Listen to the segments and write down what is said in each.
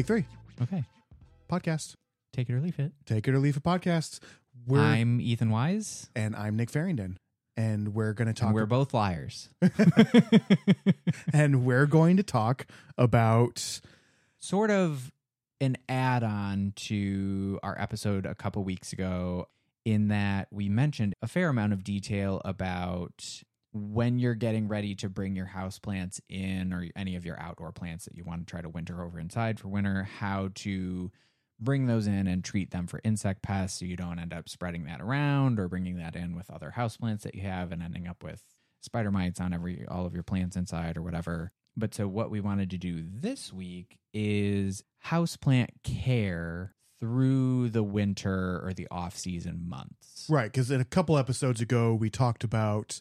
Take three. Okay. podcast. Take It or Leaf It. Take It or Leaf It podcast. We're I'm Ethan Wise. and I'm Nick Farringdon, and we're going to talk. And we're both liars. and we're going to talk about sort of an add on to our episode a couple weeks ago, in that we mentioned a fair amount of detail about when you're getting ready to bring your house plants in or any of your outdoor plants that you want to try to winter over inside for winter, how to bring those in and treat them for insect pests so you don't end up spreading that around or bringing that in with other houseplants that you have and ending up with spider mites on every all of your plants inside or whatever. But so what we wanted to do this week is houseplant care through the winter or the off-season months. right because in a couple episodes ago we talked about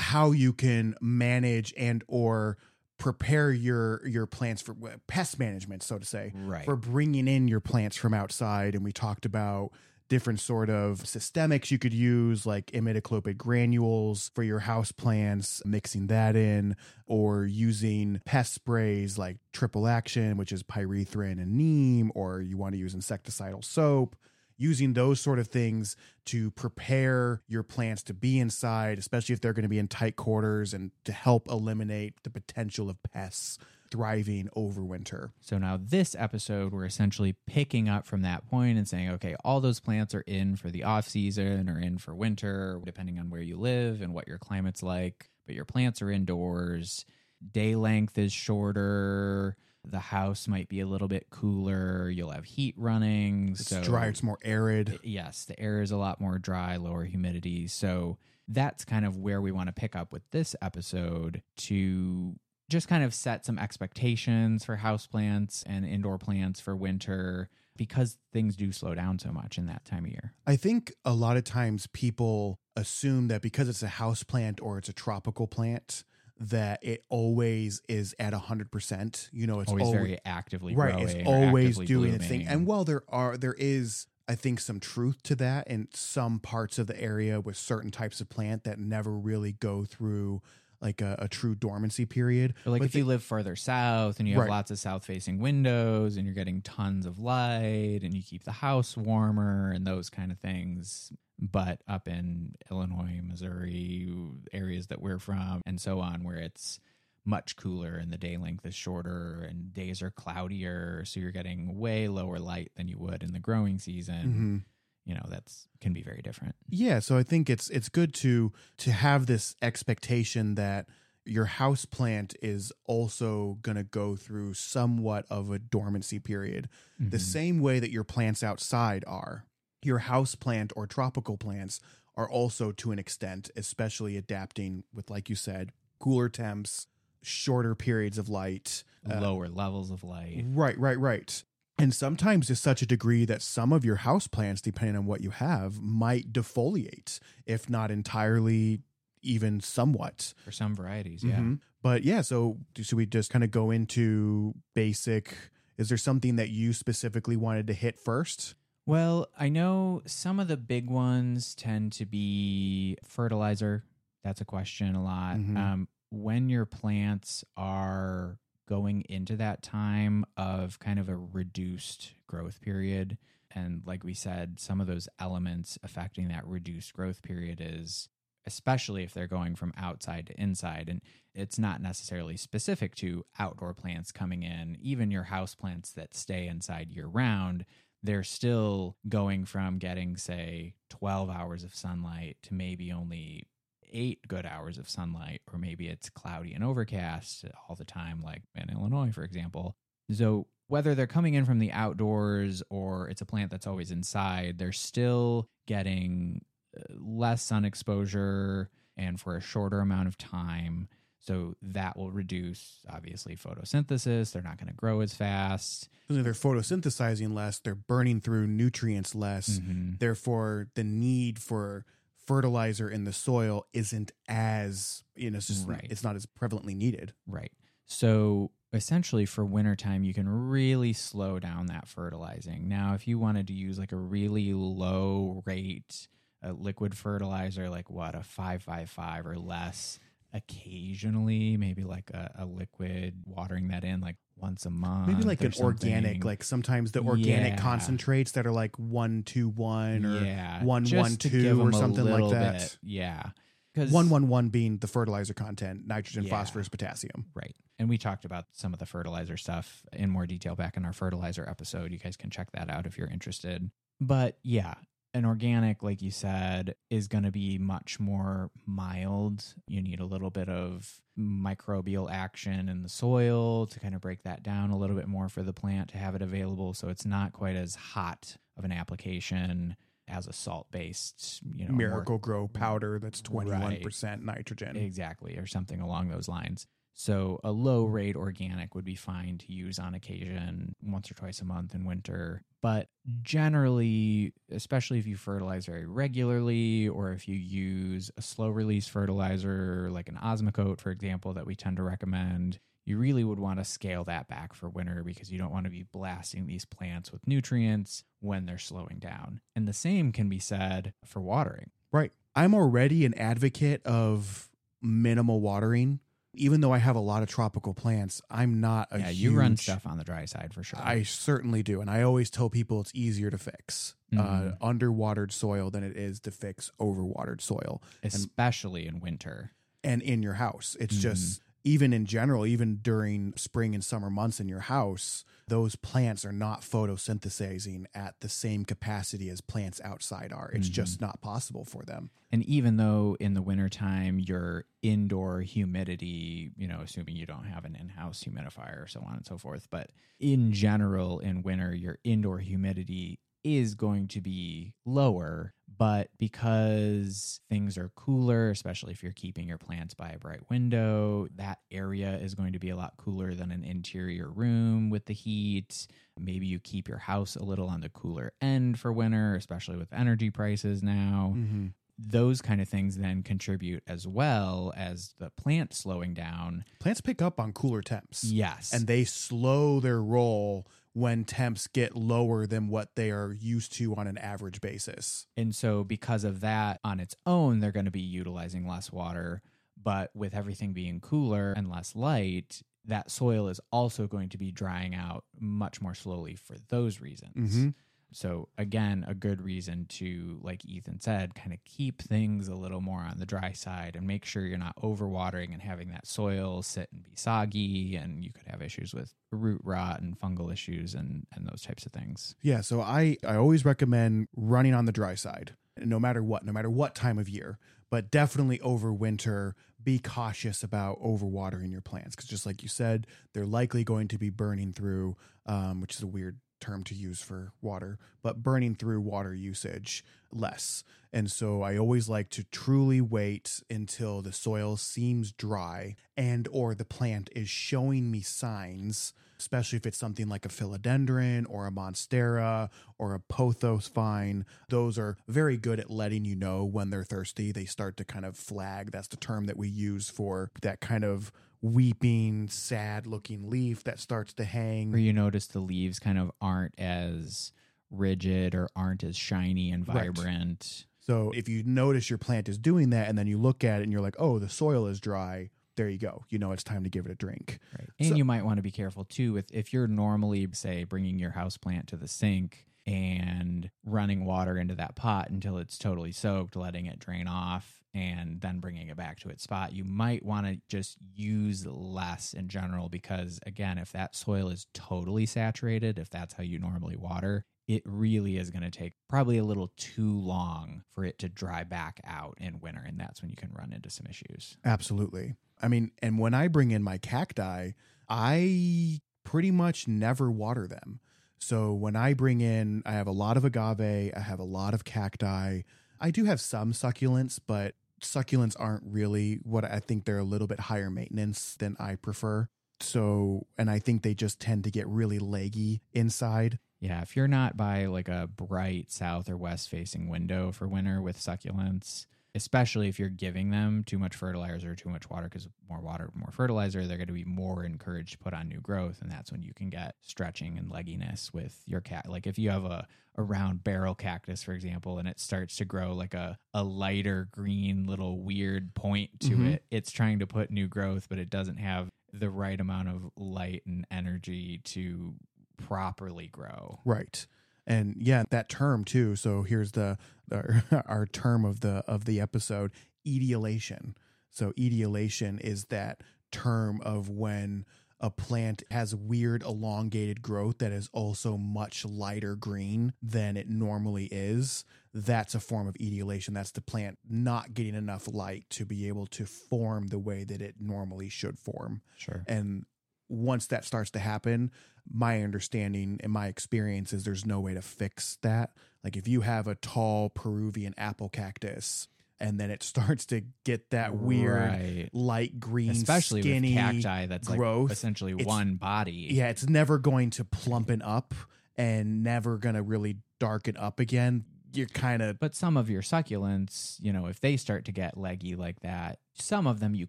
how you can manage and or prepare your your plants for pest management, so to say. Right. for bringing in your plants from outside and we talked about different sort of systemics you could use like imidacloprid granules for your house plants mixing that in or using pest sprays like triple action which is pyrethrin and neem or you want to use insecticidal soap using those sort of things to prepare your plants to be inside especially if they're going to be in tight quarters and to help eliminate the potential of pests thriving over winter So now this episode, we're essentially picking up from that point and saying, okay, all those plants are in for the off season or in for winter, depending on where you live and what your climate's like. But your plants are indoors. Day length is shorter. The house might be a little bit cooler. You'll have heat running. It's so dry, it's more arid. yes, the air is a lot more dry, lower humidity. So that's kind of where we want to pick up with this episode to just kind of set some expectations for houseplants and indoor plants for winter because things do slow down so much in that time of year. I think a lot of times people assume that because it's a house plant or it's a tropical plant, that it always is at 100%. You know, it's always, always, very actively right. growing It's always doing its thing. And while there are, there is, I think, some truth to that in some parts of the area with certain types of plant that never really go through like a, a true dormancy period. But like But if you live further south and you have Right. lots of south facing windows and you're getting tons of light and you keep the house warmer and those kind of things. But up in Illinois, Missouri, areas that we're from, and so on, where it's much cooler and the day length is shorter and days are cloudier. So you're getting way lower light than you would in the growing season. Mhm. You know, that's can be very different. Yeah, so I think it's it's good to to have this expectation that your house plant is also going to go through somewhat of a dormancy period. The Mhm. same way that your plants outside are. Your house plant or tropical plants are also to an extent especially adapting with like you said, cooler temps, shorter periods of light, uh, lower levels of light. Right, right, right. And sometimes to such a degree that some of your house plants, depending on what you have, might defoliate, if not entirely, even somewhat. For some varieties, yeah. Mhm. But yeah, so should we just kind of go into basic? Is there something that you specifically wanted to hit first? Well, I know some of the big ones tend to be fertilizer. That's a question a lot. Mhm. Um, when your plants are going into that time of kind of a reduced growth period, and like we said, some of those elements affecting that reduced growth period is especially if they're going from outside to inside. And it's not necessarily specific to outdoor plants coming in, even your house plants that stay inside year round they're still going from getting say 12 hours of sunlight to maybe only eight good hours of sunlight or maybe it's cloudy and overcast all the time like in illinois for example. So whether they're coming in from the outdoors or it's a plant that's always inside they're still getting uh, less sun exposure and for a shorter amount of time. So that will reduce obviously photosynthesis. They're not going to grow as fast. They're photosynthesizing less, they're burning through nutrients less. Mhm. Therefore, the need for fertilizer in the soil isn't as you know, it's just Right. it's not as prevalently needed. Right. So essentially for wintertime, you can really slow down that fertilizing. Now, if you wanted to use like a really low rate liquid fertilizer, like what, a 555 or less, occasionally, maybe like a, a liquid watering that in like once a month. Maybe like or an organic, like sometimes the organic Yeah. concentrates that are like one two one or yeah, one, just one, to two give 'em or a something like little that. bit. Yeah, because one one one being the fertilizer content, nitrogen, Yeah. phosphorus, potassium. Right. And we talked about some of the fertilizer stuff in more detail back in our fertilizer episode. You guys can check that out if you're interested. But yeah, an organic, like you said, is going to be much more mild. You need a little bit of microbial action in the soil to kind of break that down a little bit more for the plant to have it available. So it's not quite as hot of an application as a salt based, you know, more- Miracle-Gro powder that's twenty one percent nitrogen. Exactly, or something along those lines. So a low rate organic would be fine to use on occasion once or twice a month in winter. But generally, especially if you fertilize very regularly or if you use a slow release fertilizer like an Osmocote, for example, that we tend to recommend, you really would want to scale that back for winter because you don't want to be blasting these plants with nutrients when they're slowing down. And the same can be said for watering. Right. I'm already an advocate of minimal watering. Even though I have a lot of tropical plants, I'm not a yeah, you run huge- stuff on the dry side for sure. I certainly do. And I always tell people it's easier to fix uh, Mhm. underwatered soil than it is to fix overwatered soil. especially in winter. And in your house, it's Mhm. just, even in general, even during spring and summer months in your house, those plants are not photosynthesizing at the same capacity as plants outside are. It's Mhm. just not possible for them. And even though in the wintertime your indoor humidity, you know, assuming you don't have an in-house humidifier, so on and so forth, but in general in winter your indoor humidity is going to be lower, but because things are cooler, especially if you're keeping your plants by a bright window, that area is going to be a lot cooler than an interior room with the heat. Maybe you keep your house a little on the cooler end for winter, especially with energy prices now Mm-hmm. those kind of things then contribute as well as the plant slowing down. Plants pick up on cooler temps. Yes. and they slow their roll when temps get lower than what they are used to on an average basis. and so because of that on its own they're going to be utilizing less water, but with everything being cooler and less light, that soil is also going to be drying out much more slowly for those reasons. Mhm. So again, a good reason to, like Ethan said, kind of keep things a little more on the dry side and make sure you're not overwatering and having that soil sit and be soggy, and you could have issues with root rot and fungal issues and and those types of things. Yeah, so I I always recommend running on the dry side, no matter what, no matter what time of year. But definitely over winter, be cautious about overwatering your plants because, just like you said, they're likely going to be burning through, um, which is a weird term to use for water, but burning through water usage less. And so I always like to truly wait until the soil seems dry and or the plant is showing me signs, especially if it's something like a philodendron or a monstera or a pothos vine. Those are very good at letting you know when they're thirsty. They start to kind of flag. That's the term that we use for that kind of weeping, sad looking leaf that starts to hang. Where you notice the leaves kind of aren't as rigid or aren't as shiny and Right. vibrant. So if you notice your plant is doing that and then you look at it and you're like, oh, the soil is dry, there you go. You know it's time to give it a drink. Right. And So- you might want to be careful too with if you're normally say bringing your house plant to the sink and running water into that pot until it's totally soaked, letting it drain off and then bringing it back to its spot. You might want to just use less in general because again, if that soil is totally saturated, if that's how you normally water, it really is going to take probably a little too long for it to dry back out in winter and that's when you can run into some issues. Absolutely. I mean, and when I bring in my cacti, I pretty much never water them. So when I bring in, I have a lot of agave, I have a lot of cacti. I do have some succulents, but succulents aren't really what I think they're a little bit higher maintenance than I prefer. So, and I think they just tend to get really leggy inside. Yeah, if you're not by like a bright south or west facing window for winter with succulents, especially if you're giving them too much fertilizer or too much water, because more water, more fertilizer, they're going to be more encouraged to put on new growth. And that's when you can get stretching and legginess with your cat. Like if you have a, a round barrel cactus, for example, and it starts to grow like a, a lighter green little weird point to Mhm. it, it's trying to put new growth, but it doesn't have the right amount of light and energy to properly grow. Right. And yeah, that term too. So here's the, the our term of the of the episode, etiolation. So etiolation is that term of when a plant has weird elongated growth that is also much lighter green than it normally is. That's a form of etiolation. That's the plant not getting enough light to be able to form the way that it normally should form. Sure. And once that starts to happen, my understanding and my experience is there's no way to fix that. Like if you have a tall Peruvian apple cactus and then it starts to get that weird Right. light green, Especially skinny with cacti that's growth, like essentially it's- one body. Yeah, it's never going to plumpen up and never going to really darken up again. You're kind of But some of your succulents, you know, if they start to get leggy like that, some of them you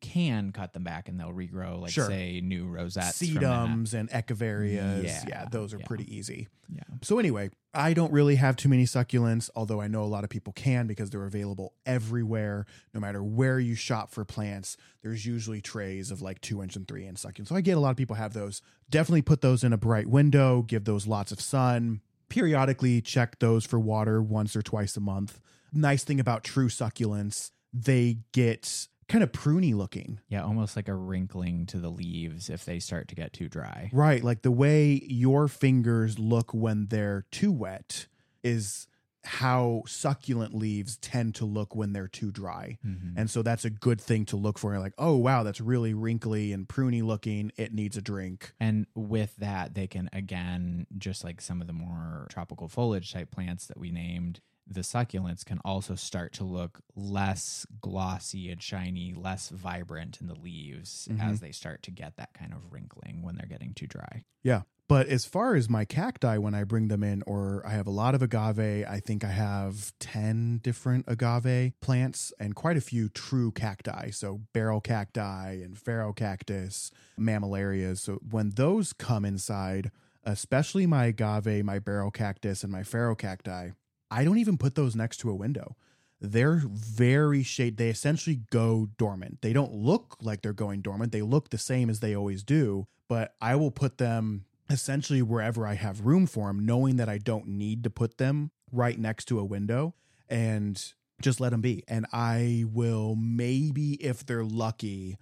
can cut them back and they'll regrow, like Sure. say new rosettes. sedums and echeverias. Yeah, Yeah, those are yeah. pretty easy. Yeah. So anyway, I don't really have too many succulents, although I know a lot of people can because they're available everywhere. No matter where you shop for plants, there's usually trays of like two inch and three inch succulents. So I get a lot of people have those. Definitely put those in a bright window, give those lots of sun. Periodically check those for water once or twice a month. Nice thing about true succulents, they get kind of pruny looking. Yeah, almost like a wrinkling to the leaves if they start to get too dry. Right. Like the way your fingers look when they're too wet is how succulent leaves tend to look when they're too dry. Mhm. And so that's a good thing to look for. You're like, oh, wow, that's really wrinkly and pruny looking. It needs a drink. And with that, they can, again, just like some of the more tropical foliage type plants that we named, the succulents can also start to look less glossy and shiny, less vibrant in the leaves Mhm. as they start to get that kind of wrinkling when they're getting too dry. Yeah. But as far as my cacti, when I bring them in, or I have a lot of agave, I think I have 10 different agave plants and quite a few true cacti. So barrel cacti and pharaoh cactus, mammillarias. So when those come inside, especially my agave, my barrel cactus, and my pharaoh cacti, I don't even put those next to a window. They're very shade. They essentially go dormant. They don't look like they're going dormant. They look the same as they always do, but I will put them essentially wherever I have room for them, knowing that I don't need to put them right next to a window and just let them be. And I will maybe, if they're lucky,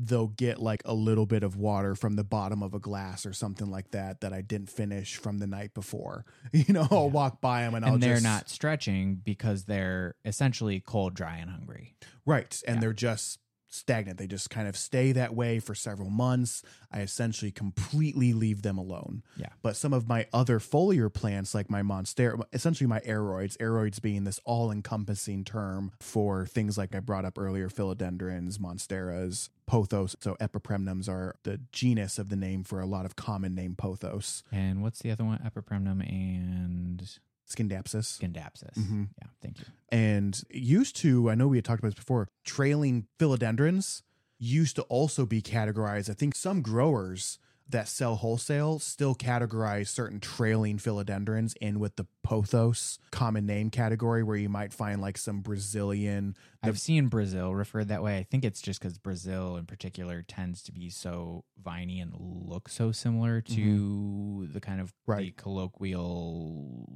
they'll get like a little bit of water from the bottom of a glass or something like that that I didn't finish from the night before. You know, I'll walk by them and, I'll and they're just not stretching because they're essentially cold, dry, and hungry. Right. And Yeah. they're just stagnant. They just kind of stay that way for several months. I essentially completely leave them alone. Yeah. But some of my other foliar plants, like my monstera, essentially my aroids, aroids being this all encompassing term for things like I brought up earlier philodendrons, monsteras, pothos. So epipremnums are the genus of the name for a lot of common name pothos, And what's the other one? Epipremnum and scindapsus. Scindapsus. Mhm. Yeah, thank you. and used to i know we had talked about this before trailing philodendrons used to also be categorized i think some growers that sell wholesale still categorize certain trailing philodendrons in with the pothos common name category where you might find like some brazilian I've seen Brazil referred that way. I think it's just because Brazil in particular tends to be so viney and look so similar to the kind of the Mm-hmm. Right. colloquial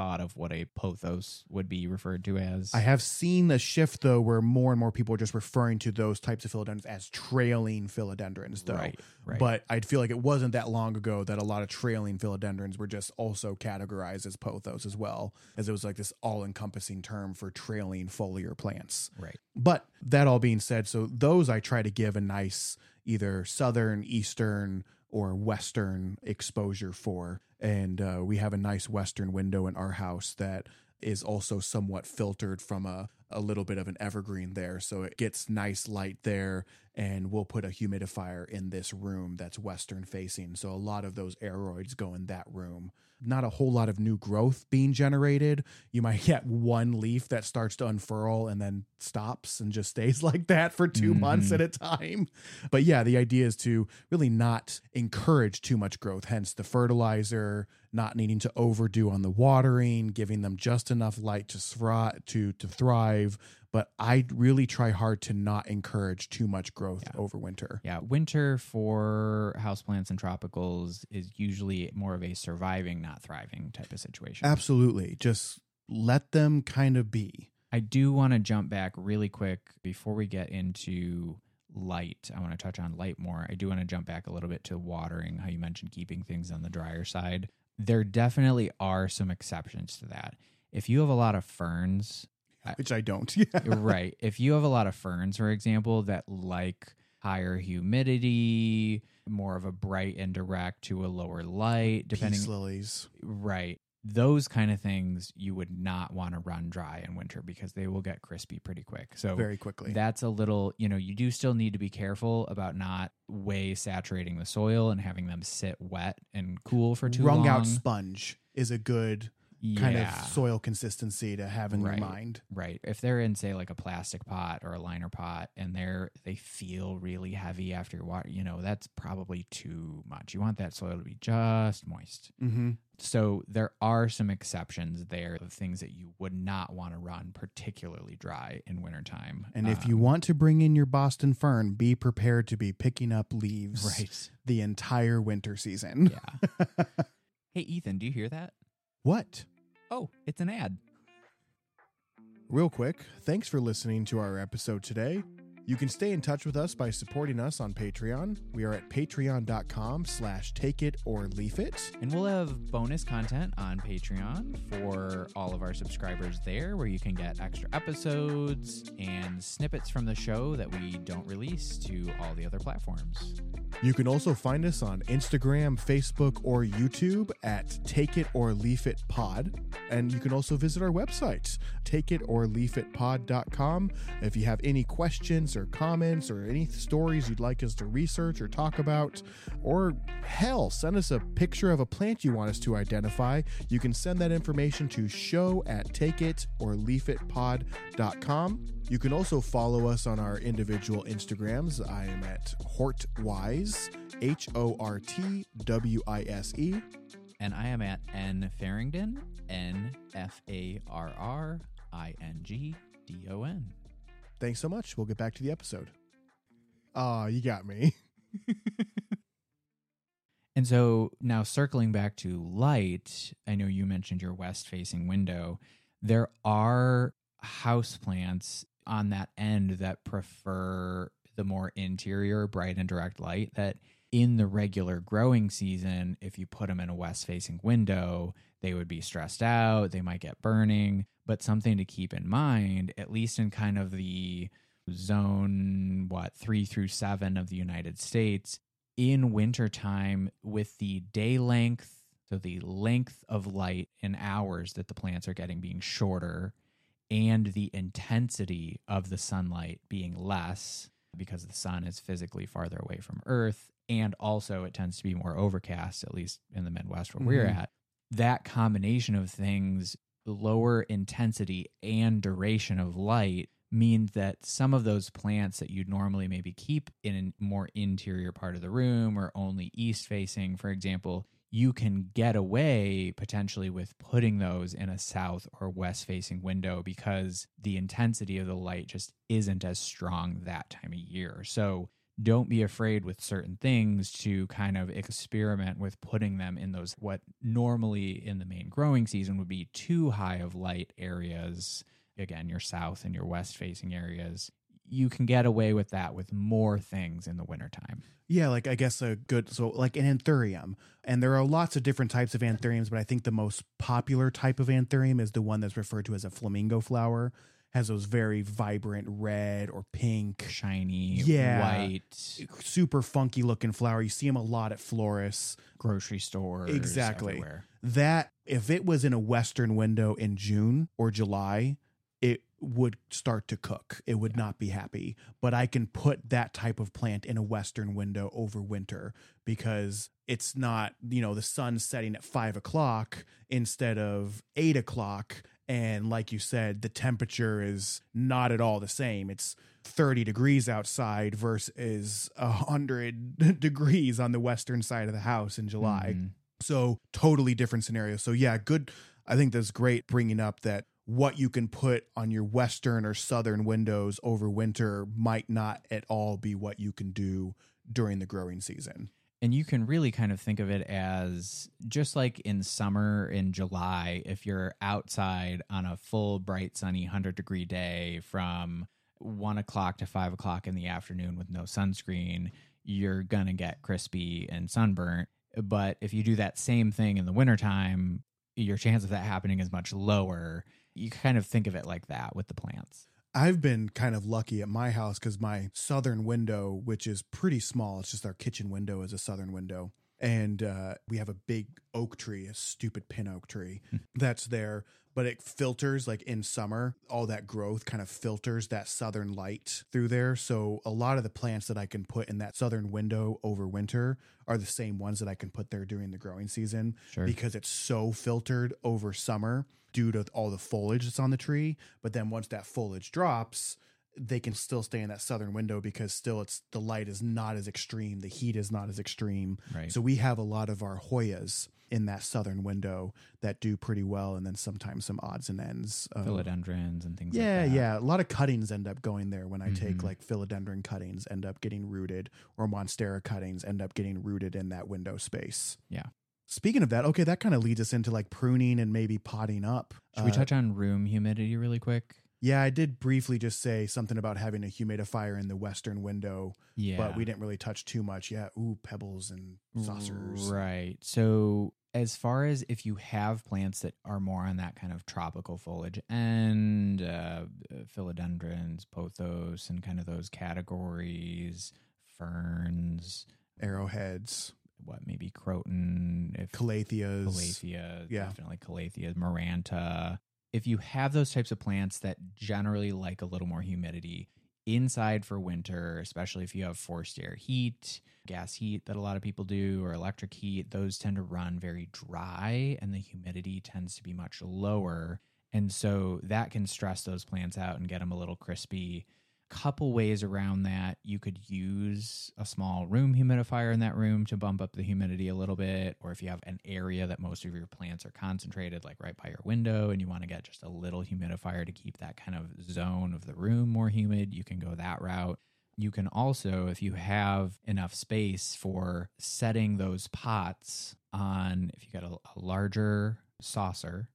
thought of what a pothos would be referred to as. i have seen a shift though where more and more people are just referring to those types of philodendrons as trailing philodendrons though right, right. But I'd feel like it wasn't that long ago that a lot of trailing philodendrons were just also categorized as pothos as well, as it was like this all encompassing term for trailing foliar plants. right. But that all being said, so those I try to give a nice either southern, eastern, or western exposure for. And uh, we have a nice western window in our house that is also somewhat filtered from a, a little bit of an evergreen there. So it gets nice light there. And we'll put a humidifier in this room that's western facing. So a lot of those aroids go in that room. Not a whole lot of new growth being generated. You might get one leaf that starts to unfurl and then stops and just stays like that for 2 months Mhm. at a time. But yeah, the idea is to really not encourage too much growth, hence the fertilizer, not needing to overdo on the watering, giving them just enough light to thrive, to, to thrive thrive. But I really try hard to not encourage too much growth Yeah. over winter. Yeah, winter for houseplants and tropicals is usually more of a surviving, not thriving type of situation. Absolutely. Just let them kind of be. I do want to jump back really quick before we get into light. I want to touch on light more. I do want to jump back a little bit to watering, how you mentioned keeping things on the drier side. There definitely are some exceptions to that. If you have a lot of ferns, Which I don't. Yeah. right. If you have a lot of ferns, for example, that like higher humidity, more of a bright and direct to a lower light, depending Peace lilies. right. Those kind of things you would not want to run dry in winter because they will get crispy pretty quick. So Very quickly. that's a little, you know, you do still need to be careful about not way saturating the soil and having them sit wet and cool for too Wrung long. out sponge is a good kind Yeah. of soil consistency to have in Right. your mind. Right. If they're in say like a plastic pot or a liner pot and they're they feel really heavy after water, you know, that's probably too much. You want that soil to be just moist. Mm-hmm. So there are some exceptions there of things that you would not want to run particularly dry in wintertime. And if Um, you want to bring in your Boston fern, be prepared to be picking up leaves Right. the entire winter season. Yeah. hey Ethan, do you hear that? What? Oh, it's an ad. Real quick, thanks for listening to our episode today. You can stay in touch with us by supporting us on Patreon. We are at patreon.com slash take it or leaf it. And we'll have bonus content on Patreon for all of our subscribers there, where you can get extra episodes and snippets from the show that we don't release to all the other platforms. You can also find us on Instagram, Facebook, or YouTube at Take It or Leaf It Pod. And you can also visit our website, takeitorleafitpod.com. If you have any questions or comments or any stories you'd like us to research or talk about, or hell, send us a picture of a plant you want us to identify, you can send that information to show at takeitorleafitpod.com. You can also follow us on our individual Instagrams. I am at Hortwise, H O R T W I S E. And I am at N Farringdon, N F A R R I N G D O N. Thanks so much. We'll get back to the episode. Ah, you got me. And so now circling back to light, I know you mentioned your west facing window. There are houseplants on that end that prefer the more interior, bright and direct light that in the regular growing season, if you put them in a west facing window, they would be stressed out, they might get burning. But something to keep in mind, at least in kind of the zone, what, three through seven of the United States, in wintertime with the day length, so the length of light in hours that the plants are getting being shorter, and the intensity of the sunlight being less because the sun is physically farther away from Earth. And also, it tends to be more overcast, at least in the Midwest where we're Mhm. at. That combination of things, lower intensity and duration of light, means that some of those plants that you'd normally maybe keep in a more interior part of the room or only east facing, for example, you can get away potentially with putting those in a south or west facing window because the intensity of the light just isn't as strong that time of year. So don't be afraid with certain things to kind of experiment with putting them in those what normally in the main growing season would be too high of light areas again your south and your west facing areas you can get away with that with more things in the wintertime Yeah, like I guess a good so like an anthurium. And there are lots of different types of anthuriums, but I think the most popular type of anthurium is the one that's referred to as a flamingo flower. Has those very vibrant red or pink, shiny Yeah. white super funky looking flower. You see them a lot at florists. grocery stores Exactly. everywhere. That if it was in a western window in June or July, it would start to cook. It would not be happy. But I can put that type of plant in a western window over winter because it's not, you know, the sun setting at five o'clock instead of eight o'clock. And like you said, the temperature is not at all the same. It's 30 degrees outside versus 100 degrees on the western side of the house in July. Mhm. So totally different scenario. So yeah, good. I think that's great bringing up that what you can put on your western or southern windows over winter might not at all be what you can do during the growing season. And you can really kind of think of it as just like in summer in July, if you're outside on a full, bright, sunny 100 degree day from one o'clock to five o'clock in the afternoon with no sunscreen, you're going to get crispy and sunburnt. But if you do that same thing in the wintertime, your chance of that happening is much lower you kind of think of it like that with the plants. I've been kind of lucky at my house because my southern window, which is pretty small, it's just our kitchen window is a southern window. And uh, we have a big oak tree, a stupid pin oak tree hmm. that's there, but it filters like in summer, all that growth kind of filters that southern light through there. So a lot of the plants that I can put in that southern window over winter are the same ones that I can put there during the growing season sure. because it's so filtered over summer due to all the foliage that's on the tree. But then once that foliage drops, they can still stay in that southern window because still it's the light is not as extreme, the heat is not as extreme. Right. So we have a lot of our Hoyas in that southern window that do pretty well, and then sometimes some odds and ends, of, philodendrons and things. Yeah, like yeah. A lot of cuttings end up going there when I mm-hmm. take like philodendron cuttings end up getting rooted, or monstera cuttings end up getting rooted in that window space. Yeah. Speaking of that, okay, that kind of leads us into like pruning and maybe potting up. Should uh, we touch on room humidity really quick? Yeah, I did briefly just say something about having a humidifier in the western window. Yeah. But we didn't really touch too much. Yeah. Ooh, pebbles and saucers. Right. So, as far as if you have plants that are more on that kind of tropical foliage and uh, philodendrons, pothos, and kind of those categories, ferns, arrowheads, what maybe croton, if calatheas, calathea, yeah. definitely calathea, maranta. If you have those types of plants that generally like a little more humidity inside for winter, especially if you have forced air heat, gas heat that a lot of people do, or electric heat, those tend to run very dry and the humidity tends to be much lower. And so that can stress those plants out and get them a little crispy couple ways around that. You could use a small room humidifier in that room to bump up the humidity a little bit, or if you have an area that most of your plants are concentrated, like right by your window, and you want to get just a little humidifier to keep that kind of zone of the room more humid, you can go that route. You can also, if you have enough space for setting those pots on, if you got a, a larger saucer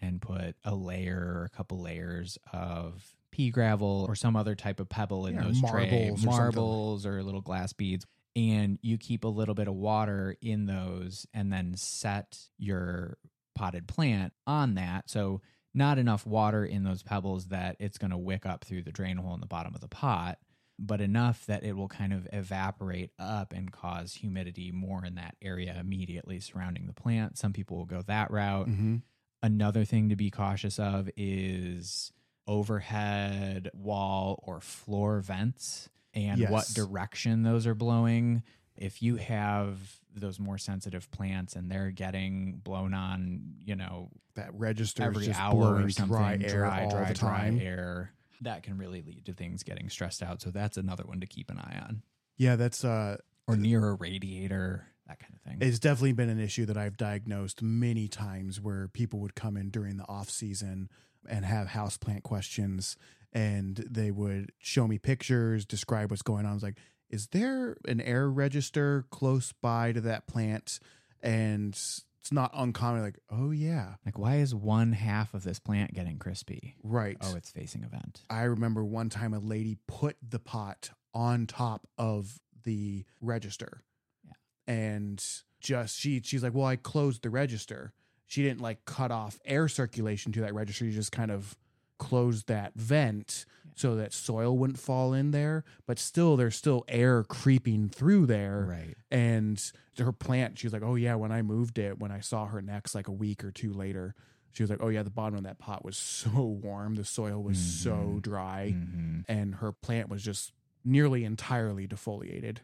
and put a layer or a couple layers of pea gravel or some other type of pebble in yeah, those marbles, tray, or marbles or little glass beads, and you keep a little bit of water in those, and then set your potted plant on that. So not enough water in those pebbles that it's going to wick up through the drain hole in the bottom of the pot, but enough that it will kind of evaporate up and cause humidity more in that area immediately surrounding the plant. Some people will go that route. Mm-hmm. Another thing to be cautious of is overhead wall or floor vents and yes. what direction those are blowing. If you have those more sensitive plants and they're getting blown on, you know, that register every hour or something, dry air dry, all dry, the time. dry air, that can really lead to things getting stressed out. So that's another one to keep an eye on. Yeah, that's uh or near a radiator, that kind of thing. It's definitely been an issue that I've diagnosed many times where people would come in during the off season and have houseplant questions and they would show me pictures, describe what's going on. I was like, is there an air register close by to that plant? And it's not uncommon, like, oh yeah. Like, why is one half of this plant getting crispy? Right. Oh, it's facing a vent. I remember one time a lady put the pot on top of the register. Yeah. And just she she's like, Well, I closed the register she didn't like cut off air circulation to that register. She just kind of closed that vent so that soil wouldn't fall in there. But still, there's still air creeping through there. Right. And her plant, she was like, oh, yeah, when I moved it, when I saw her next, like a week or two later, she was like, oh, yeah, the bottom of that pot was so warm. The soil was mm-hmm. so dry. Mm-hmm. And her plant was just nearly entirely defoliated.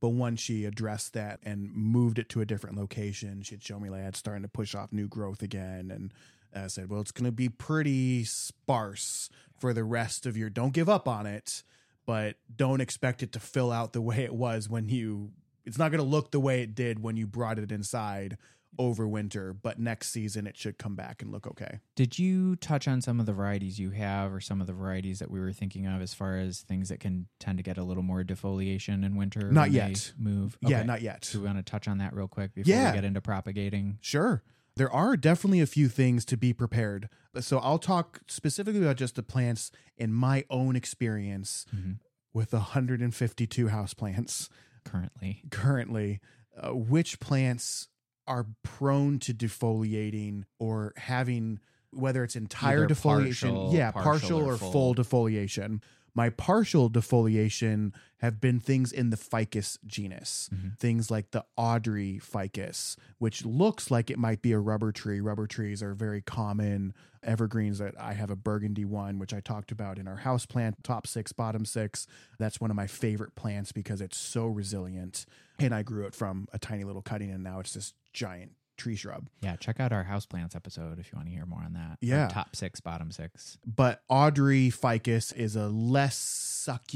But once she addressed that and moved it to a different location, she'd show me like it's starting to push off new growth again. And I said, well, it's going to be pretty sparse for the rest of your. Don't give up on it, but don't expect it to fill out the way it was when you. It's not going to look the way it did when you brought it inside over winter, but next season it should come back and look okay. Did you touch on some of the varieties you have or some of the varieties that we were thinking of as far as things that can tend to get a little more defoliation in winter? Not yet. Move? Yeah, not yet. Do we want to touch on that real quick before Yeah. we get into propagating? Sure. There are definitely a few things to be prepared. So I'll talk specifically about just the plants in my own experience Mhm. with 152 houseplants Currently. currently. Uh, which plants are prone to defoliating or having whether it's entire Either defoliation, partial- yeah, partial partial, or or full. full defoliation. My partial defoliation have been things in the ficus genus, Mhm. things like the Audrey ficus, which looks like it might be a rubber tree. Rubber trees are very common evergreens. That I have a burgundy one, which I talked about in our house plant top six, bottom six. That's one of my favorite plants because it's so resilient. And I grew it from a tiny little cutting, and now it's this giant tree shrub. Yeah, check out our houseplants episode if you want to hear more on that. Our Yeah. top six, bottom six. but Audrey ficus is a less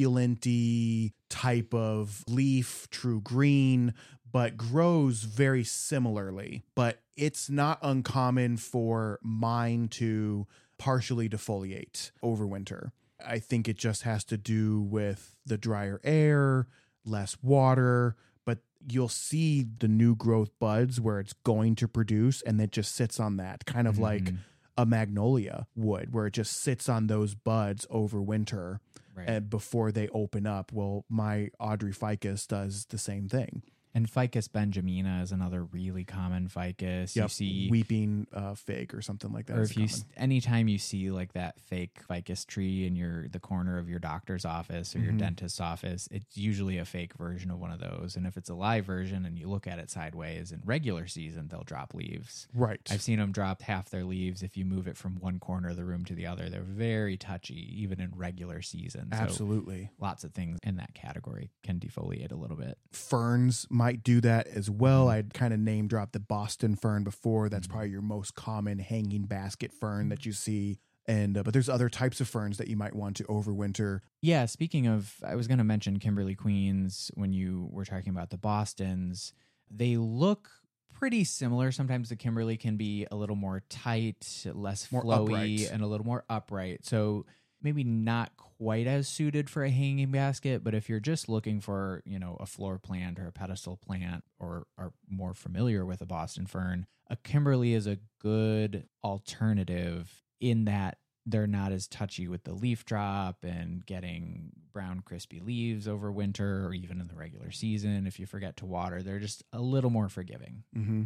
succulenty type of leaf, true green, but grows very similarly. But it's not uncommon for mine to partially defoliate over winter. I think it just has to do with the drier air, less water, you'll see the new growth buds where it's going to produce and it just sits on that kind of like Mhm. a magnolia would, where it just sits on those buds over winter right. and before they open up. Well, my Audrey ficus does the same thing. And Ficus benjamina is another really common ficus. You see, weeping uh, fig or something like that. or if you, s- anytime you see like that fake ficus tree in your the corner of your doctor's office or your Mhm. dentist's office, it's usually a fake version of one of those. And if it's a live version and you look at it sideways in regular season, they'll drop leaves. right, I've seen them drop half their leaves if you move it from one corner of the room to the other. They're very touchy, even in regular season. So absolutely. lots of things in that category can defoliate a little bit. Ferns might do that as well. Mhm. I'd kind of name dropped the Boston fern before. That's Mhm. probably your most common hanging basket fern that you see. And uh, but there's other types of ferns that you might want to overwinter. Yeah, speaking of, I was going to mention Kimberly Queens when you were talking about the Bostons. They look pretty similar. Sometimes the Kimberly can be a little more tight, less More flowy, upright. and a little more upright. So maybe not quite as suited for a hanging basket, but if you're just looking for, you know, a floor plant or a pedestal plant or are more familiar with a Boston fern, a Kimberly is a good alternative in that they're not as touchy with the leaf drop and getting brown crispy leaves over winter or even in the regular season if you forget to water they're just a little more forgiving hmm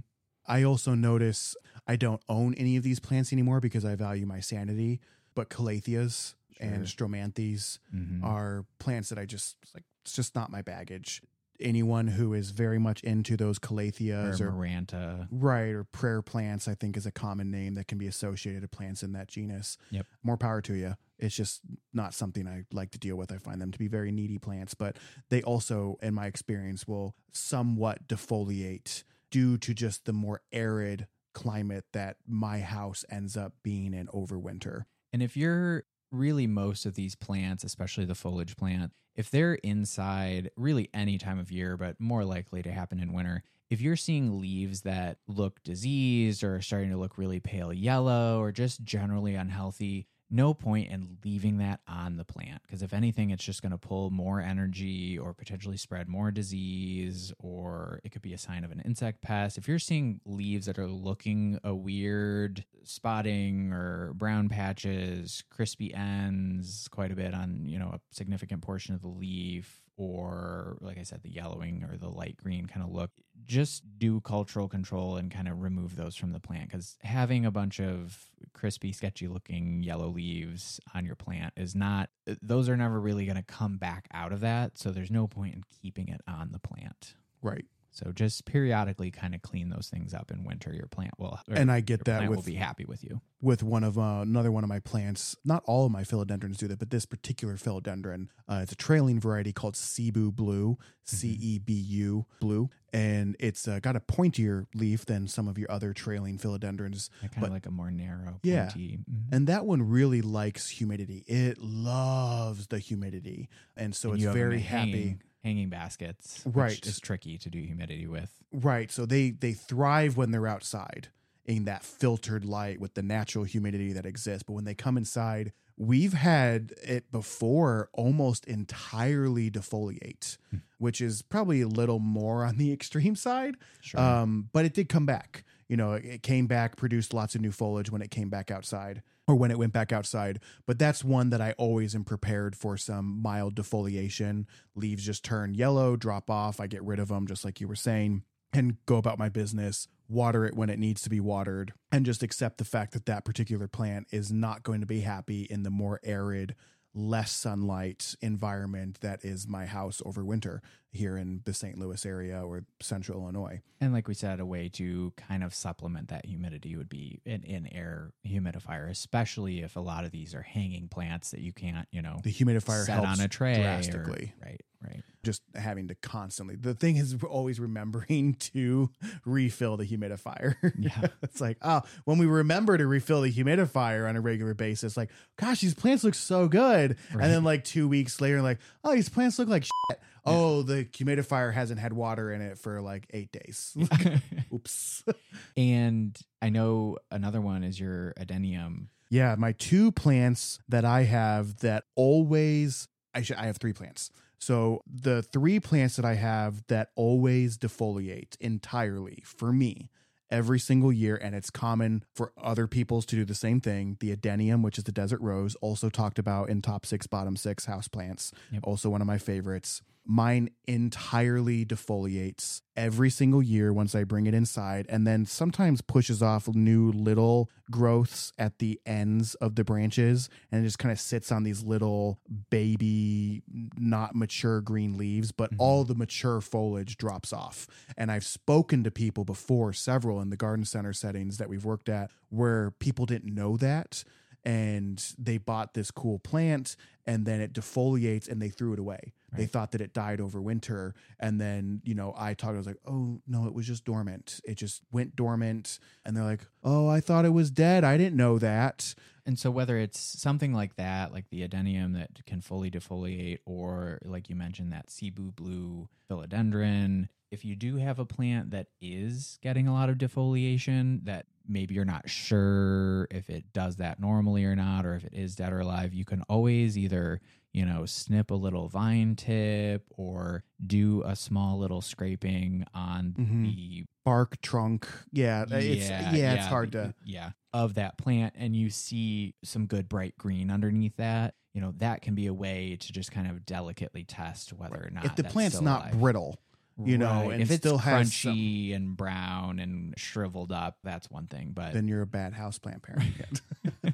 I also notice I don't own any of these plants anymore because I value my sanity. But calatheas and stromanthes Mhm. are plants that I just like. It's just not my baggage. Anyone who is very much into those calatheas or or, maranta right or prayer plants, I think is a common name that can be associated to plants in that genus. Yep. More power to you. It's just not something I like to deal with. I find them to be very needy plants, but they also, in my experience, will somewhat defoliate due to just the more arid climate that my house ends up being in over winter. And if you're really most of these plants, especially the foliage plant, if they're inside really any time of year, but more likely to happen in winter, if you're seeing leaves that look diseased or starting to look really pale yellow or just generally unhealthy, no point in leaving that on the plant because if anything it's just going to pull more energy or potentially spread more disease or it could be a sign of an insect pest. If you're seeing leaves that are looking a weird spotting or brown patches crispy ends quite a bit on you know a significant portion of the leaf or like i said the yellowing or the light green kind of look just do cultural control and kind of remove those from the plant because having a bunch of crispy sketchy looking yellow leaves on your plant is not those are never really going to come back out of that so there's no point in keeping it on the plant Right. So just periodically kind of clean those things up in winter your plant will And I get that with will be happy with you with one of uh, another one of my plants. Not all of my philodendrons do that, but this particular philodendron, uh, it's a trailing variety called Cebu Blue, C E B U Blue, and it's uh, got a pointier leaf than some of your other trailing philodendrons. kind of like a more narrow Yeah. pointy mhm. And that one really likes humidity. It loves the humidity, and so And it's you have 'em very happy. Hanging- baskets, which Right. is tricky to do humidity with. Right. So they they thrive when they're outside in that filtered light with the natural humidity that exists. But when they come inside, we've had it before almost entirely defoliate, Hmm. which is probably a little more on the extreme side. Sure. Um, but it did come back. You know, it, it came back, produced lots of new foliage when it came back outside or when it went back outside. But that's one that I always am prepared for some mild defoliation. Leaves just turn yellow, drop off. I get rid of them, just like you were saying, and go about my business. Water it when it needs to be watered, and just accept the fact that that particular plant is not going to be happy in the more arid, less sunlight environment that is my house over winter here in the St. Louis area or central Illinois. And like we said, a way to kind of supplement that humidity would be an in air humidifier, especially if a lot of these are hanging plants that you can't, you know, The humidifier set helps on a tray or- drastically. right, right. just having to constantly the thing is always remembering to refill the humidifier Yeah. it's like oh when we remember to refill the humidifier on a regular basis like gosh these plants look so good Right. and then like two weeks later like oh these plants look like shit oh the humidifier hasn't had water in it for like eight days oops and I know another one is your adenium. Yeah, my two plants that I have that always I should I have three plants. So the three plants that I have that always defoliate entirely for me every single year and it's common for other peoples to do the same thing. The adenium, which is the desert rose, also talked about in top 6 bottom 6 house plants. Yep. Also one of my favorites. Mine entirely defoliates every single year once I bring it inside, and then sometimes pushes off new little growths at the ends of the branches, and it just kind of sits on these little baby, not mature green leaves, but Mhm. all the mature foliage drops off. And I've spoken to people before, several in the garden center settings that we've worked at, where people didn't know that. And they bought this cool plant and then it defoliates and they threw it away. They thought that it died over winter. And then, you know, I talked, I was like, oh, no, it was just dormant. It just went dormant. And they're like, oh, I thought it was dead. I didn't know that. And so whether it's something like that, like the adenium that can fully defoliate, or like you mentioned, that cebu blue philodendron, if you do have a plant that is getting a lot of defoliation, that maybe you're not sure if it does that normally or not, or if it is dead or alive, you can always either, you know, snip a little vine tip or do a small little scraping on Mhm. the Bark, trunk. Yeah. It's, yeah, it's hard to. yeah of that plant and you see some good bright green underneath that you know that can be a way to just kind of delicately test whether or not If the plant's not alive. brittle, you know, Right. and if it's still has crunchy and brown and shriveled up that's one thing but then you're a bad houseplant parent.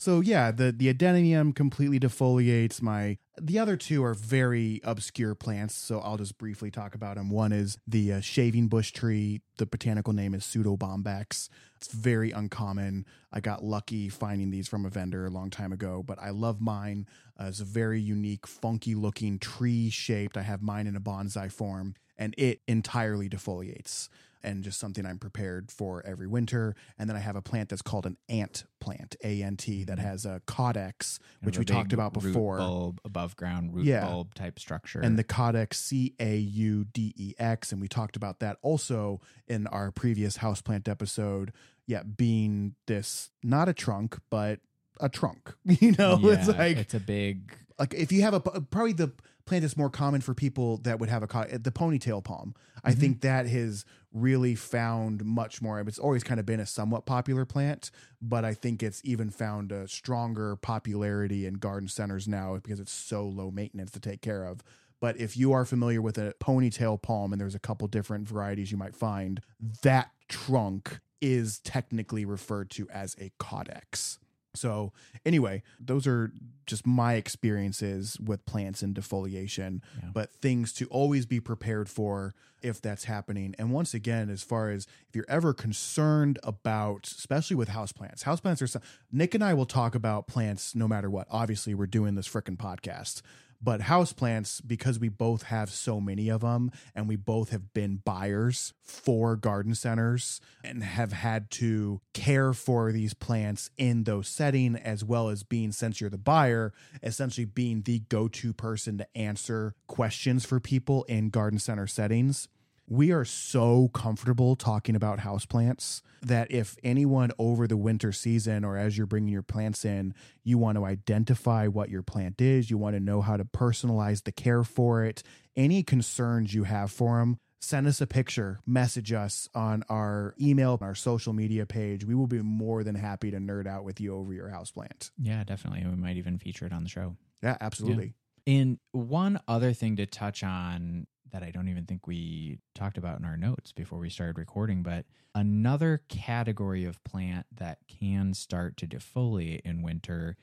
so yeah, the the adenium completely defoliates. My the other two are very obscure plants, so I'll just briefly talk about them. One is the uh, shaving bush tree. The botanical name is Pseudobombax. It's very uncommon. I got lucky finding these from a vendor a long time ago, but I love mine. Uh, it's a very unique, funky looking tree shaped. I have mine in a bonsai form, and it entirely defoliates and just something I'm prepared for every winter. And then I have a plant that's called an ant plant, A N T, that has a caudex, which we talked about root before. bulb above ground root Yeah. bulb type structure And the caudex C A U D E X. And we talked about that also in our previous houseplant episode. Yeah, being this not a trunk, but a trunk. You know, it's like it's a big like if you have a probably the plant that's more common for people that would have a the ponytail palm. I Mhm. think that has really found much more. It's always kind of been a somewhat popular plant, but I think it's even found a stronger popularity in garden centers now because it's so low maintenance to take care of. But if you are familiar with a ponytail palm, and there's a couple different varieties you might find, that trunk is technically referred to as a caudex. So, anyway, those are just my experiences with plants and defoliation, Yeah. but things to always be prepared for if that's happening. And once again, as far as if you're ever concerned about, especially with houseplants, houseplants are some, Nick and I will talk about plants no matter what. Obviously, we're doing this frickin' podcast, But houseplants, because we both have so many of them and we both have been buyers for garden centers and have had to care for these plants in those setting as well as being since you're the buyer, essentially being the go-to person to answer questions for people in garden center settings we are so comfortable talking about houseplants that if anyone over the winter season or as you're bringing your plants in, you want to identify what your plant is, you want to know how to personalize the care for it, any concerns you have for them, send us a picture, message us on our email, our social media page. We will be more than happy to nerd out with you over your houseplant. Yeah, definitely. We might even feature it on the show. Yeah, absolutely. Yeah. And one other thing to touch on that I don't even think we talked about in our notes before we started recording, but another category of plant that can start to defoliate in winter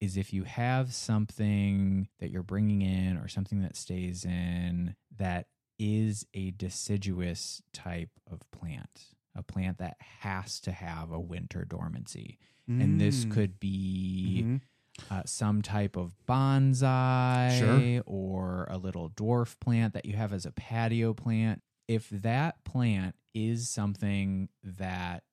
is if you have something that you're bringing in or something that stays in that is a deciduous type of plant, a plant that has to have a winter dormancy. Mm. And this mm. could be. Mm-hmm uh, some type of bonsai sure. or a little dwarf plant that you have as a patio plant, if that plant is something that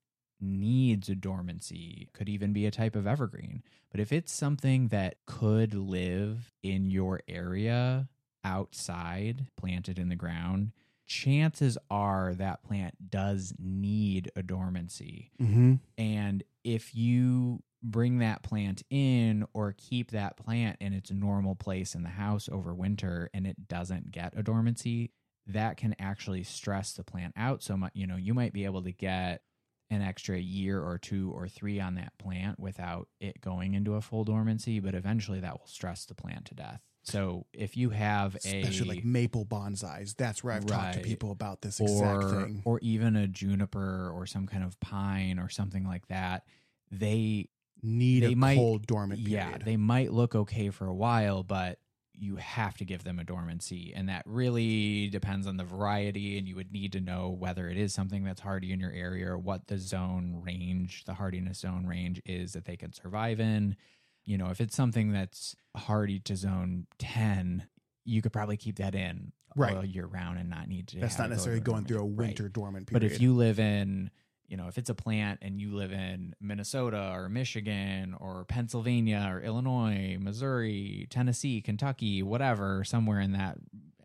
needs a dormancy, could even be a type of evergreen. But if it's something that could live in your area outside, planted in the ground, chances are that plant does need a dormancy. Mm-hmm. And if you bring that plant in or keep that plant in its normal place in the house over winter and it doesn't get a dormancy, that can actually stress the plant out so much. You know, you might be able to get an extra year or two or three on that plant without it going into a full dormancy, but eventually that will stress the plant to death. So if you have a especially like maple bonsais, that's where I've right, talked to people about this exact or, thing. Or even a juniper or some kind of pine or something like that. They need they a might, cold dormant period. Yeah, they might look okay for a while, but you have to give them a dormancy. And that really depends on the variety. And you would need to know whether it is something that's hardy in your area or what the zone range, the hardiness zone range is that they can survive in. You know, if it's something that's hardy to zone 10, you could probably keep that in right. all year round and not need to. That's not necessarily going through a winter right. dormant period. But if you live in you know, if it's a plant and you live in Minnesota or Michigan or Pennsylvania or Illinois, Missouri, Tennessee, Kentucky, whatever, somewhere in that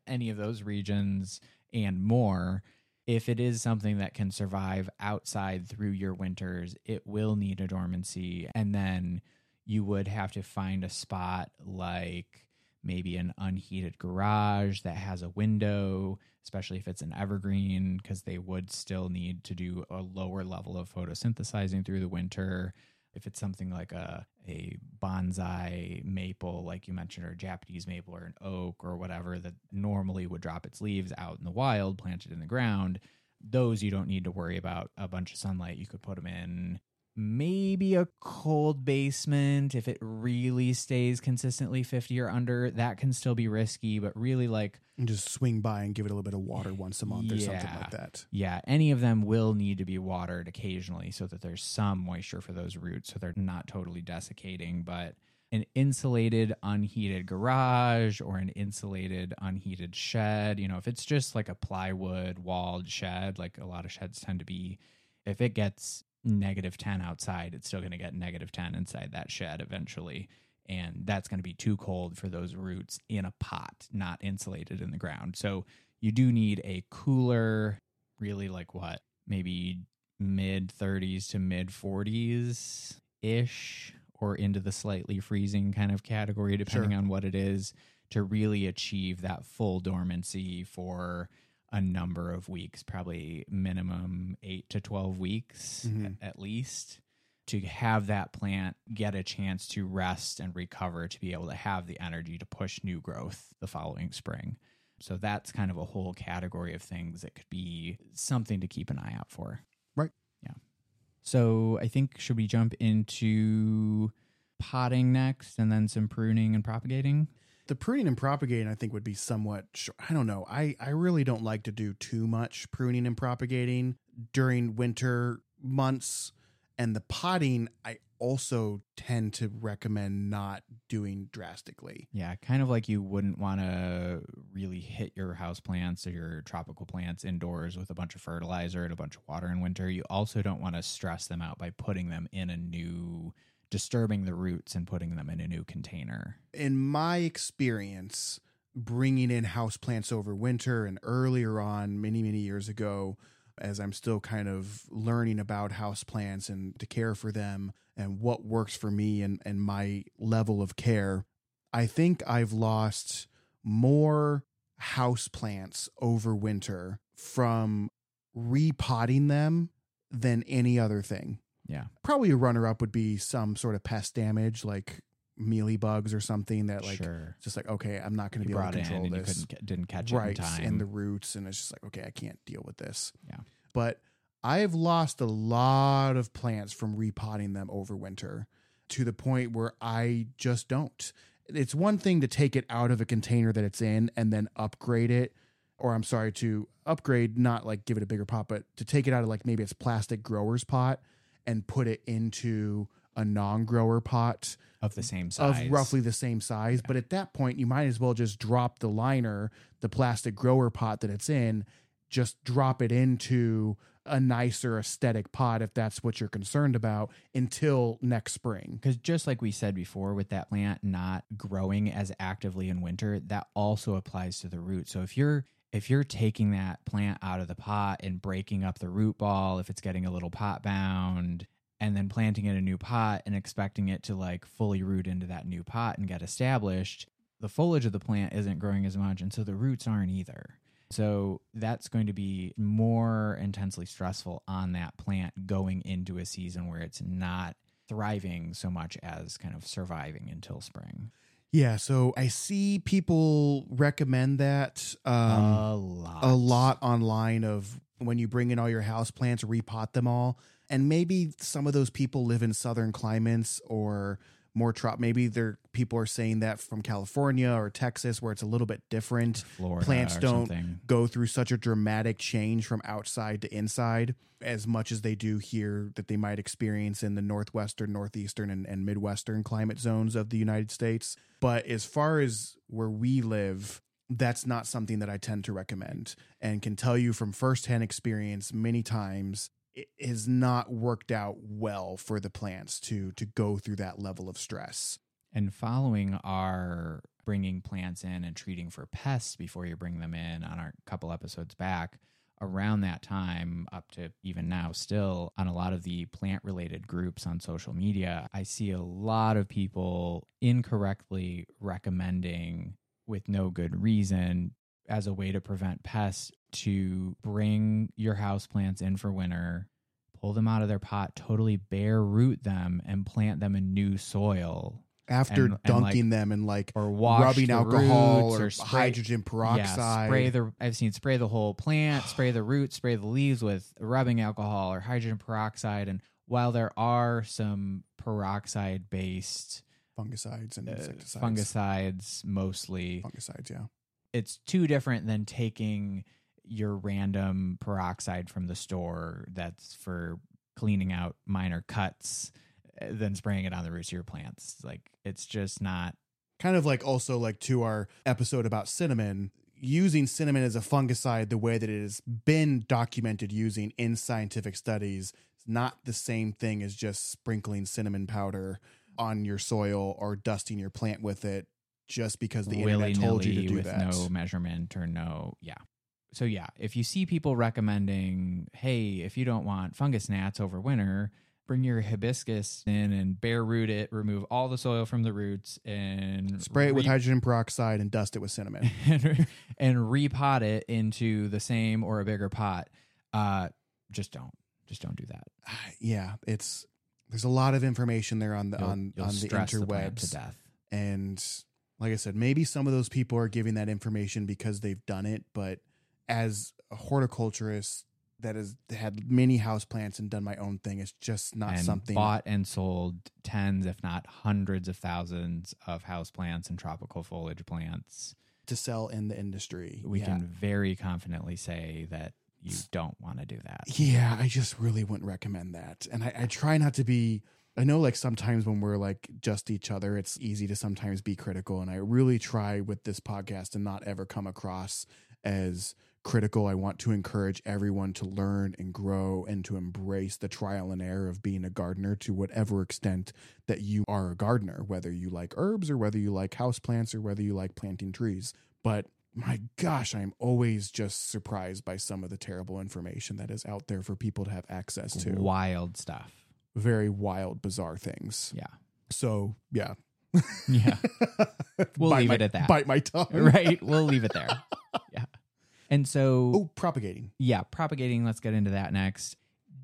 any of those regions and more, if it is something that can survive outside through your winters, it will need a dormancy. And then you would have to find a spot like maybe an unheated garage that has a window especially if it's an evergreen, because they would still need to do a lower level of photosynthesizing through the winter. If it's something like a, a bonsai maple, like you mentioned, or a Japanese maple or an oak or whatever that normally would drop its leaves out in the wild, planted in the ground, those you don't need to worry about a bunch of sunlight. You could put them in maybe a cold basement. If it really stays consistently 50 or under that can still be risky but really like and just swing by and give it a little bit of water once a month yeah, or something like that. Yeah any of them will need to be watered occasionally so that there's some moisture for those roots so they're not totally desiccating but an insulated unheated garage or an insulated unheated shed you know if it's just like a plywood walled shed like a lot of sheds tend to be if it gets negative 10 outside, it's still going to get negative 10 inside that shed eventually. And that's going to be too cold for those roots in a pot, not insulated in the ground. So you do need a cooler, really like what, maybe mid 30s to mid 40s ish, or into the slightly freezing kind of category, depending sure. on what it is, to really achieve that full dormancy for a number of weeks, probably minimum eight to 12 weeks mm-hmm. at, at least, to have that plant get a chance to rest and recover to be able to have the energy to push new growth the following spring. So that's kind of a whole category of things that could be something to keep an eye out for. Right. Yeah. So I think, should we jump into potting next and then some pruning and propagating? The pruning and propagating i think would be somewhat i don't know i i really don't like to do too much pruning and propagating during winter months and the potting i also tend to recommend not doing drastically. Yeah, kind of like you wouldn't want to really hit your house plants or your tropical plants indoors with a bunch of fertilizer and a bunch of water in winter. You also don't want to stress them out by putting them in a new disturbing the roots and putting them in a new container. In my experience, bringing in house plants over winter and earlier on many many years ago as I'm still kind of learning about house plants and to care for them and what works for me and, and my level of care, I think I've lost more house plants over winter from repotting them than any other thing. Yeah. Probably a runner up would be some sort of pest damage like mealy bugs or something that like sure. just like okay i'm not going to be able to control this didn't catch right it in time. and the roots and it's just like okay i can't deal with this Yeah. but i've lost a lot of plants from repotting them over winter to the point where i just don't it's one thing to take it out of a container that it's in and then upgrade it or i'm sorry to upgrade not like give it a bigger pot but to take it out of like maybe it's plastic grower's pot and put it into a non-grower pot of the same size. of roughly the same size. But at that point, you might as well just drop the liner, the plastic grower pot that it's in, just drop it into a nicer aesthetic pot if that's what you're concerned about until next spring. Because just like we said before, with that plant not growing as actively in winter, that also applies to the root. So if you're if you're taking that plant out of the pot and breaking up the root ball, if it's getting a little pot bound, and then planting it in a new pot and expecting it to like fully root into that new pot and get established, the foliage of the plant isn't growing as much, and so the roots aren't either. So that's going to be more intensely stressful on that plant going into a season where it's not thriving so much as kind of surviving until spring. Yeah, so I see people recommend that um, a lot. a lot online of when you bring in all your house plants, repot them all. And maybe some of those people live in southern climates or more trop. Maybe there people are saying that from California or Texas where it's a little bit different. Florida plants don't something. go through such a dramatic change from outside to inside as much as they do here that they might experience in the northwestern, northeastern, and, and midwestern climate zones of the United States. But as far as where we live, that's not something that I tend to recommend and can tell you from firsthand experience many times it has not worked out well for the plants to to go through that level of stress. And following our bringing plants in and treating for pests before you bring them in on our couple episodes back, around that time, up to even now, still on a lot of the plant related groups on social media, I see a lot of people incorrectly recommending, with no good reason, as a way to prevent pests, to bring your house plants in for winter, pull them out of their pot, totally bare root them, and plant them in new soil After And- and, dunking them in like or rubbing alcohol roots or, spray- hydrogen peroxide. Yeah, spray the. I've seen spray the whole plant, spray the roots, spray the leaves with rubbing alcohol or hydrogen peroxide. And while there are some peroxide based fungicides and uh, insecticides. fungicides, mostly, Fungicides, yeah. it's too different than taking your random peroxide from the store that's for cleaning out minor cuts, uh, then spraying it on the roots of your plants. Like it's just not. kind of like also like to our episode about cinnamon using cinnamon as a fungicide the way that it has been documented using in scientific studies is not the same thing as just sprinkling cinnamon powder on your soil or dusting your plant with it just because the internet told you to do with that no measurement or no yeah so yeah if you see people recommending hey if you don't want fungus gnats over winter bring your hibiscus in and bare root it remove all the soil from the roots and spray it with hydrogen peroxide and dust it with cinnamon. And, and repot it into the same or a bigger pot. Uh just don't just don't do that. Yeah it's there's a lot of information there on the You'll- on you'll on the stress the to interwebs. death. And like I said, maybe some of those people are giving that information because they've done it. But as a horticulturist that has had many houseplants and done my own thing, it's just not and something. bought and sold tens, if not hundreds of thousands of houseplants and tropical foliage plants. to sell in the industry. We yeah. can very confidently say that you don't want to do that. Yeah, I just really wouldn't recommend that. And I, I try not to be I know like sometimes when we're like just each other, it's easy to sometimes be critical. And I really try with this podcast to not ever come across as critical. I want to encourage everyone to learn and grow and to embrace the trial and error of being a gardener to whatever extent that you are a gardener, whether you like herbs or whether you like houseplants or whether you like planting trees. But my gosh, I'm always just surprised by some of the terrible information that is out there for people to have access to. Wild stuff. Very wild, bizarre things. Yeah. So, yeah. Yeah. We'll leave my- it at that. Bite my tongue. right. We'll leave it there. Yeah. And so Oh, propagating. yeah, propagating, let's get into that next.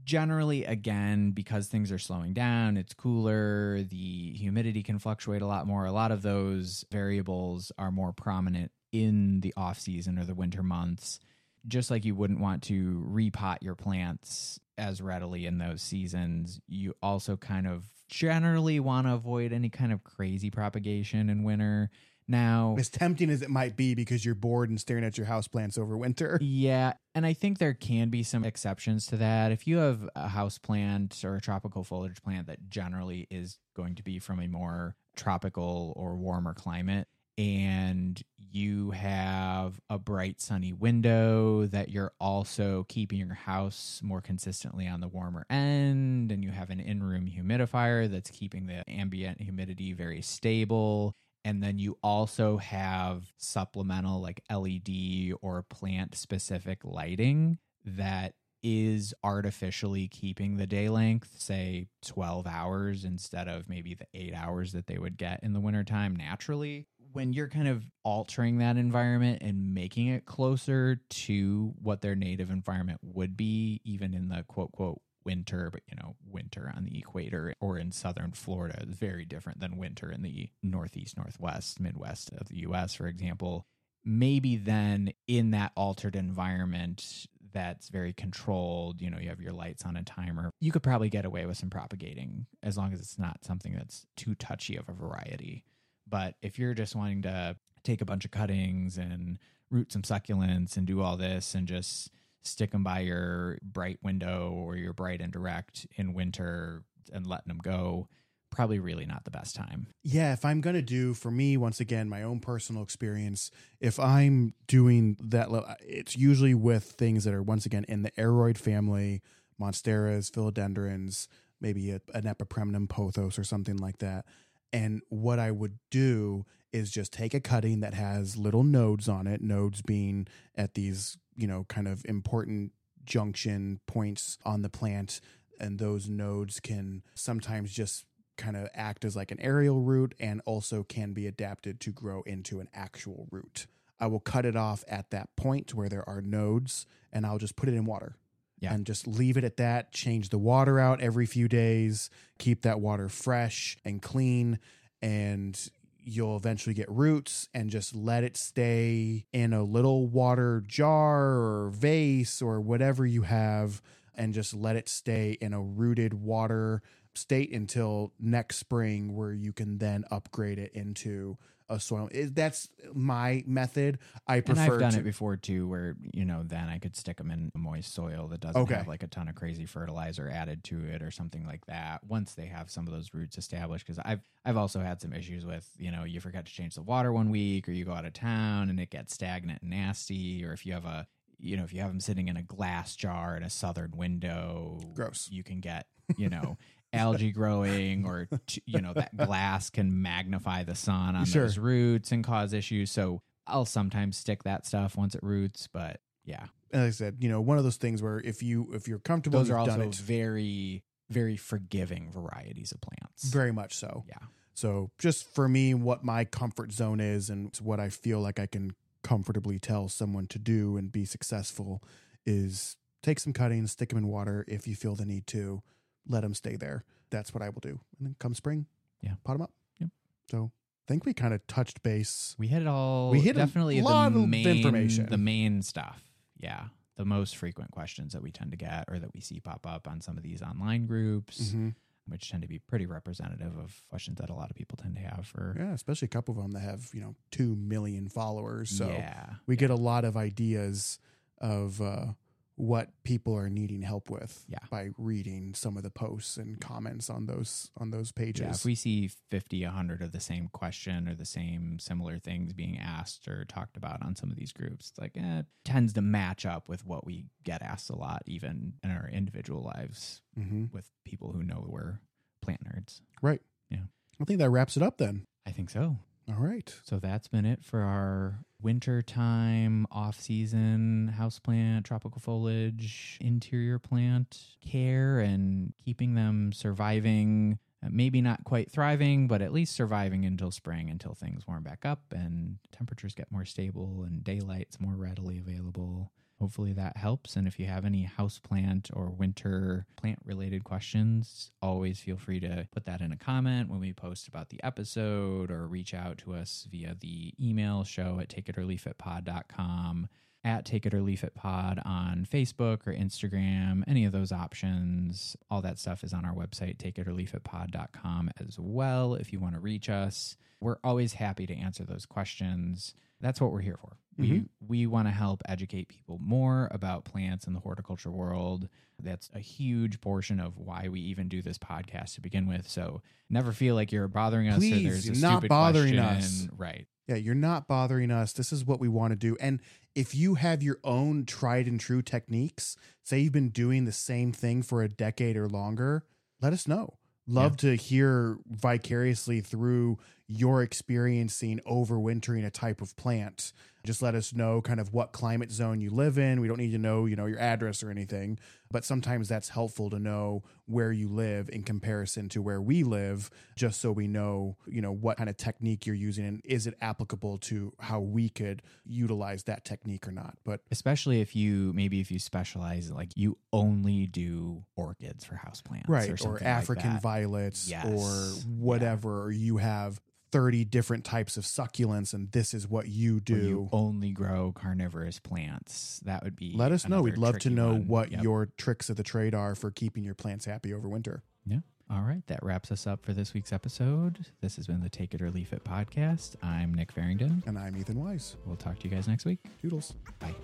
Generally, again, because things are slowing down, it's cooler, the humidity can fluctuate a lot more. A lot of those variables are more prominent in the off season or the winter months. Just like you wouldn't want to repot your plants as readily in those seasons, you also kind of generally want to avoid any kind of crazy propagation in winter. Now, As tempting as it might be because you're bored and staring at your houseplants over winter. Yeah, and I think there can be some exceptions to that. If you have a house plant or a tropical foliage plant that generally is going to be from a more tropical or warmer climate, and you have a bright sunny window that you're also keeping your house more consistently on the warmer end, and you have an in room humidifier that's keeping the ambient humidity very stable and then you also have supplemental like LED or plant specific lighting that is artificially keeping the day length, say 12 hours instead of maybe the eight hours that they would get in the wintertime naturally. When you're kind of altering that environment and making it closer to what their native environment would be, even in the quote, quote, winter, but you know, winter on the equator or in southern Florida is very different than winter in the northeast, northwest, midwest of the US, for example. Maybe then in that altered environment that's very controlled, you know, you have your lights on a timer, you could probably get away with some propagating as long as it's not something that's too touchy of a variety. But if you're just wanting to take a bunch of cuttings and root some succulents and do all this and just stick them by your bright window or your bright and direct in winter and letting them go probably really not the best time Yeah, if I'm going to do, for me, once again, my own personal experience, if I'm doing that, it's usually with things that are, once again, in the aroid family, monsteras, philodendrons, maybe a, an epipremnum pothos or something like that. And what I would do is just take a cutting that has little nodes on it, nodes being at these, you know, kind of important junction points on the plant. And those nodes can sometimes just kind of act as like an aerial root and also can be adapted to grow into an actual root. I will cut it off at that point where there are nodes and I'll just put it in water. Yeah. And just leave it at that, change the water out every few days, keep that water fresh and clean, and you'll eventually get roots and just let it stay in a little water jar or vase or whatever you have and just let it stay in a rooted water state until next spring where you can then upgrade it into a soil It- that's my method i and prefer i've done to, it before too where you know then i could stick them in moist soil that doesn't Okay. have like a ton of crazy fertilizer added to it or something like that once they have some of those roots established because i've i've also had some issues with you know you forgot to change the water one week or you go out of town and it gets stagnant and nasty or if you have a you know if you have them sitting in a glass jar in a southern window Gross. you can get you know algae growing or you know that glass can magnify the sun on Sure. those roots and cause issues. So i'll sometimes stick that stuff once it roots but yeah. As i said you know one of those things where if you if you're comfortable those are also very very forgiving varieties of plants. Very much so. Yeah. So just for me, what my comfort zone is and what I feel like I can comfortably tell someone to do and be successful is take some cuttings, stick them in water if you feel the need to, let them stay there. That's what I will do. And then come spring, Yeah. pot them up. Yep. So I think we kind of touched base. we hit it all We hit definitely a lot the of main information. the main stuff yeah the most frequent questions that we tend to get or that we see pop up on some of these online groups Mhm. which tend to be pretty representative of questions that a lot of people tend to have for Yeah, especially a couple of them that have, you know, 2 million followers. So yeah we get a lot of ideas of uh, what people are needing help with Yeah. by reading some of the posts and comments on those on those pages. Yeah, if we see 50, 100 of the same question or the same similar things being asked or talked about on some of these groups, it's like eh, it tends to match up with what we get asked a lot, even in our individual lives hmm with people who know we're plant nerds. Right. Yeah. I think that wraps it up then. I think so. All right. So that's been it for our winter time, off season houseplant, tropical foliage, interior plant care and keeping them surviving. uh, Maybe not quite thriving, but at least surviving until spring, until things warm back up and temperatures get more stable and daylight's more readily available. Hopefully that helps. And if you have any houseplant or winter plant related questions, always feel free to put that in a comment when we post about the episode or reach out to us via the email show at takeitorleafitpod.com at Take It or Leaf It Pod on Facebook or Instagram, any of those options. All that stuff is on our website, takeitorleafitpod.com as well if you want to reach us. We're always happy to answer those questions. That's what we're here for. We mm-hmm. we want to help educate people more about plants in the horticulture world. That's a huge portion of why we even do this podcast to begin with. So never feel like you're bothering us Please, or there's a you're not bothering question. us. Right. Yeah, you're not bothering us. This is what we want to do. And if you have your own tried and true techniques, say you've been doing the same thing for a decade or longer, let us know. Love to hear vicariously through your experiencing overwintering a type of plant. Just let us know kind of what climate zone you live in. We don't need to know, you know, your address or anything, but sometimes that's helpful to know where you live in comparison to where we live, just so we know, you know, what kind of technique you're using and is it applicable to how we could utilize that technique or not. But especially if you maybe if you specialize like you only do orchids for houseplants right or, or, like African that. violets Yes. or whatever, or you have 30 different types of succulents and this is what you Or do. you only grow carnivorous plants that would be Let us know. We'd love to know one. what Yep. your tricks of the trade are for keeping your plants happy over winter. yeah all right that wraps us up for this week's episode this has been the take it or leaf it podcast i'm nick farringdon And I'm Ethan Weiss. we'll talk to you guys next week Doodles. bye